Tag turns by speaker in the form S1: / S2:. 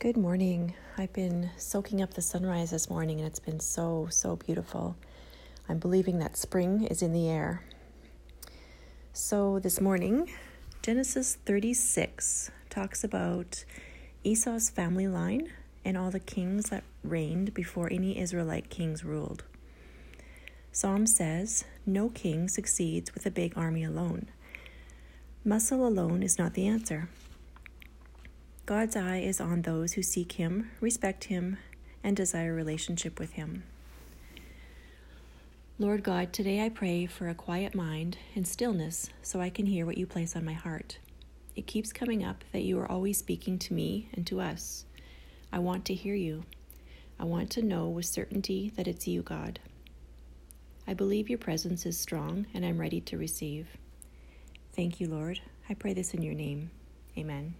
S1: Good morning. I've been soaking up the sunrise this morning and it's been so, so beautiful. I'm believing that spring is in the air. So, this morning, Genesis 36 talks about Esau's family line and all the kings that reigned before any Israelite kings ruled. Psalm says, No king succeeds with a big army alone. Muscle alone is not the answer. God's eye is on those who seek Him, respect Him, and desire relationship with Him. Lord God, today I pray for a quiet mind and stillness so I can hear what you place on my heart. It keeps coming up that you are always speaking to me and to us. I want to hear you. I want to know with certainty that it's you, God. I believe your presence is strong and I'm ready to receive. Thank you, Lord. I pray this in your name. Amen.